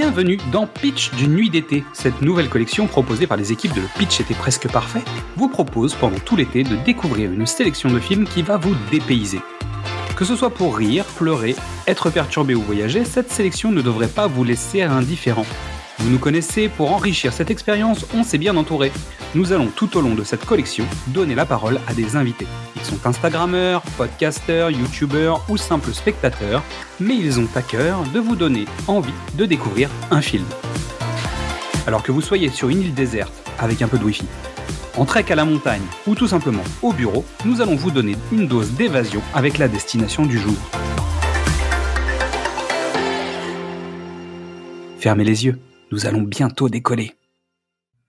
Bienvenue dans Pitch d'une nuit d'été. Cette nouvelle collection proposée par les équipes de Le Pitch était presque parfait vous propose pendant tout l'été de découvrir une sélection de films qui va vous dépayser. Que ce soit pour rire, pleurer, être perturbé ou voyager, cette sélection ne devrait pas vous laisser indifférent. Vous nous connaissez, pour enrichir cette expérience, on s'est bien entouré. Nous allons tout au long de cette collection donner la parole à des invités. Ils sont Instagrammeurs, podcasteurs, youtubeurs ou simples spectateurs, mais ils ont à cœur de vous donner envie de découvrir un film. Alors que vous soyez sur une île déserte avec un peu de wifi, en trek à la montagne ou tout simplement au bureau, nous allons vous donner une dose d'évasion avec la destination du jour. Fermez les yeux nous allons bientôt décoller.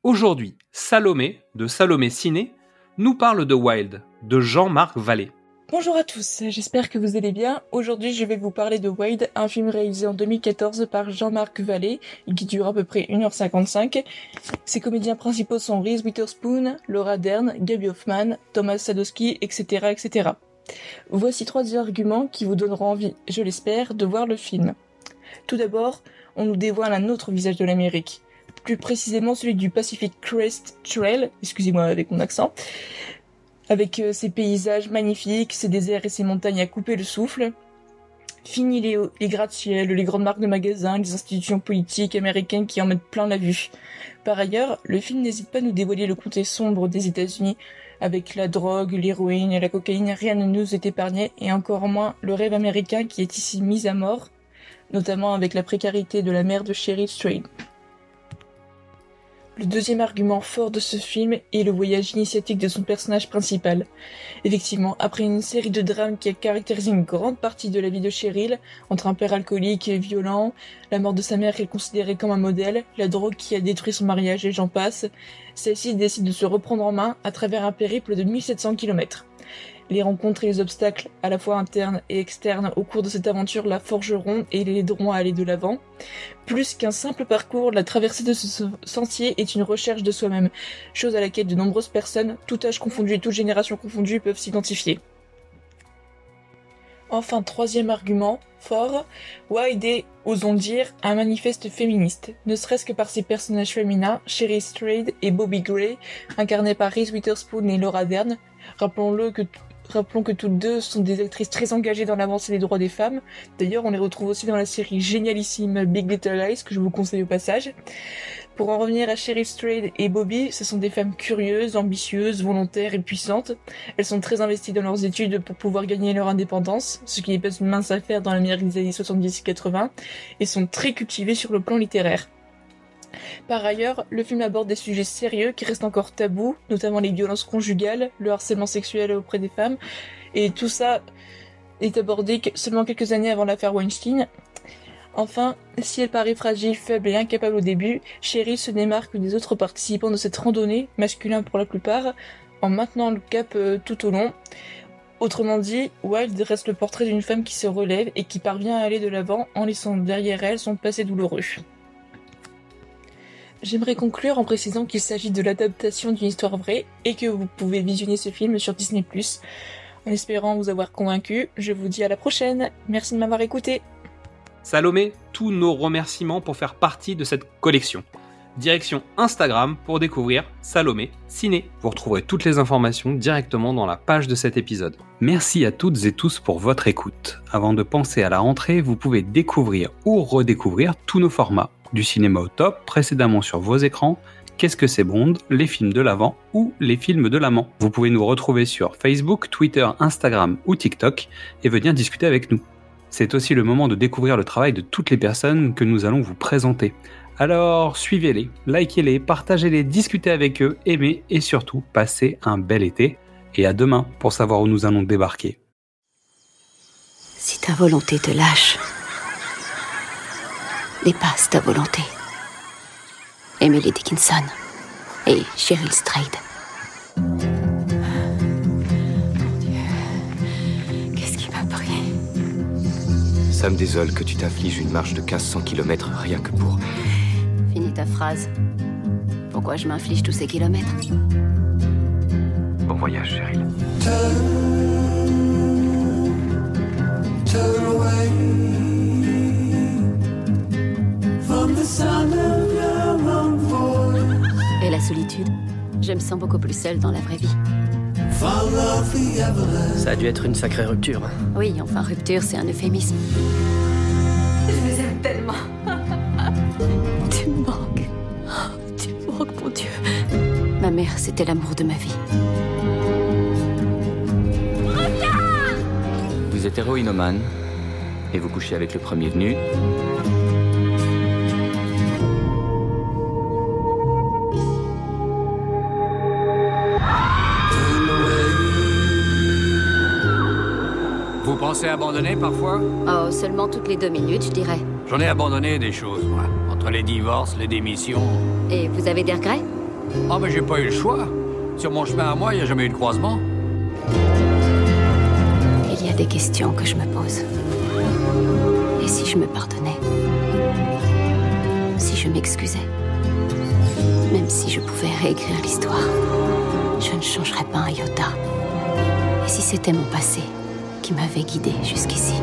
Aujourd'hui, Salomé, de Salomé Ciné, nous parle de Wild, de Jean-Marc Vallée. Bonjour à tous, j'espère que vous allez bien. Aujourd'hui, je vais vous parler de Wild, un film réalisé en 2014 par Jean-Marc Vallée, qui dure à peu près 1h55. Ses comédiens principaux sont Reese Witherspoon, Laura Dern, Gabby Hoffman, Thomas Sadowski, etc., etc. Voici trois arguments qui vous donneront envie, je l'espère, de voir le film. Tout d'abord, on nous dévoile un autre visage de l'Amérique, plus précisément celui du Pacific Crest Trail, excusez-moi avec mon accent, avec euh, ses paysages magnifiques, ses déserts et ses montagnes à couper le souffle. Fini les, gratte-ciels, les grandes marques de magasins, les institutions politiques américaines qui en mettent plein la vue. Par ailleurs, le film n'hésite pas à nous dévoiler le côté sombre des États-Unis, avec la drogue, l'héroïne la cocaïne, rien ne nous est épargné, et encore moins le rêve américain qui est ici mis à mort, notamment avec la précarité de la mère de Sherry Strayed. Le deuxième argument fort de ce film est le voyage initiatique de son personnage principal. Effectivement, après une série de drames qui a caractérisé une grande partie de la vie de Cheryl, entre un père alcoolique et violent, la mort de sa mère qu'elle considérait comme un modèle, la drogue qui a détruit son mariage et j'en passe, celle-ci décide de se reprendre en main à travers un périple de 1700 km. Les rencontres et les obstacles, à la fois internes et externes, au cours de cette aventure la forgeront et l'aideront à aller de l'avant. Plus qu'un simple parcours, la traversée de ce sentier est une recherche de soi-même, chose à laquelle de nombreuses personnes, tout âge confondu et toute génération confondue, peuvent s'identifier. Enfin, troisième argument, fort, Wide est, osons dire, un manifeste féministe, ne serait-ce que par ses personnages féminins, Sherry Strayed et Bobby Gray, incarnés par Reese Witherspoon et Laura Dern. Rappelons-le que Rappelons que toutes deux sont des actrices très engagées dans l'avancée des droits des femmes. D'ailleurs, on les retrouve aussi dans la série génialissime Big Little Lies, que je vous conseille au passage. Pour en revenir à Cheryl Strayed et Bobby, ce sont des femmes curieuses, ambitieuses, volontaires et puissantes. Elles sont très investies dans leurs études pour pouvoir gagner leur indépendance, ce qui n'est pas une mince affaire dans l'Amérique des années 70 et 80, et sont très cultivées sur le plan littéraire. Par ailleurs, le film aborde des sujets sérieux qui restent encore tabous, notamment les violences conjugales, le harcèlement sexuel auprès des femmes, et tout ça est abordé seulement quelques années avant l'affaire Weinstein. Enfin, si elle paraît fragile, faible et incapable au début, Cheryl se démarque des autres participants de cette randonnée, masculins pour la plupart, en maintenant le cap euh, tout au long. Autrement dit, Wild reste le portrait d'une femme qui se relève et qui parvient à aller de l'avant en laissant derrière elle son passé douloureux. J'aimerais conclure en précisant qu'il s'agit de l'adaptation d'une histoire vraie et que vous pouvez visionner ce film sur Disney+. En espérant vous avoir convaincu, je vous dis à la prochaine. Merci de m'avoir écouté. Salomé, tous nos remerciements pour faire partie de cette collection. Direction Instagram pour découvrir Salomé Ciné. Vous retrouverez toutes les informations directement dans la page de cet épisode. Merci à toutes et tous pour votre écoute. Avant de penser à la rentrée, vous pouvez découvrir ou redécouvrir tous nos formats du cinéma au top précédemment sur vos écrans, Qu'est-ce que c'est Bond, les films de l'avant ou les films de l'amant. Vous pouvez nous retrouver sur Facebook, Twitter, Instagram ou TikTok et venir discuter avec nous. C'est aussi le moment de découvrir le travail de toutes les personnes que nous allons vous présenter. Alors suivez-les, likez-les, partagez-les, discutez avec eux, aimez et surtout passez un bel été. Et à demain pour savoir où nous allons débarquer. Si ta volonté te lâche, dépasse ta volonté. Emily Dickinson et Cheryl Strayed. Qu'est-ce qui m'a pris? Ça me désole que tu t'affliges une marche de 1500 km rien que pour. Finis ta phrase. Pourquoi je m'inflige tous ces kilomètres? Bon voyage, Cheryl. Solitude. Je me sens beaucoup plus seule dans la vraie vie. Ça a dû être une sacrée rupture. hein. Oui, enfin, rupture, c'est un euphémisme. Je les aime tellement. tu me manques. Oh, tu me manques, mon Dieu. Ma mère, c'était l'amour de ma vie. Vous êtes héroïnomane et vous couchez avec le premier venu. Pensez abandonner parfois? Oh, seulement toutes les deux minutes, je dirais. J'en ai abandonné des choses, moi. Entre les divorces, les démissions. Et vous avez des regrets? Oh, mais j'ai pas eu le choix. Sur mon chemin à moi, il n'y a jamais eu de croisement. Il y a des questions que je me pose. Et si je me pardonnais? Si je m'excusais? Même si je pouvais réécrire l'histoire, je ne changerais pas un iota. Et si c'était mon passé? Qui m'avait guidé jusqu'ici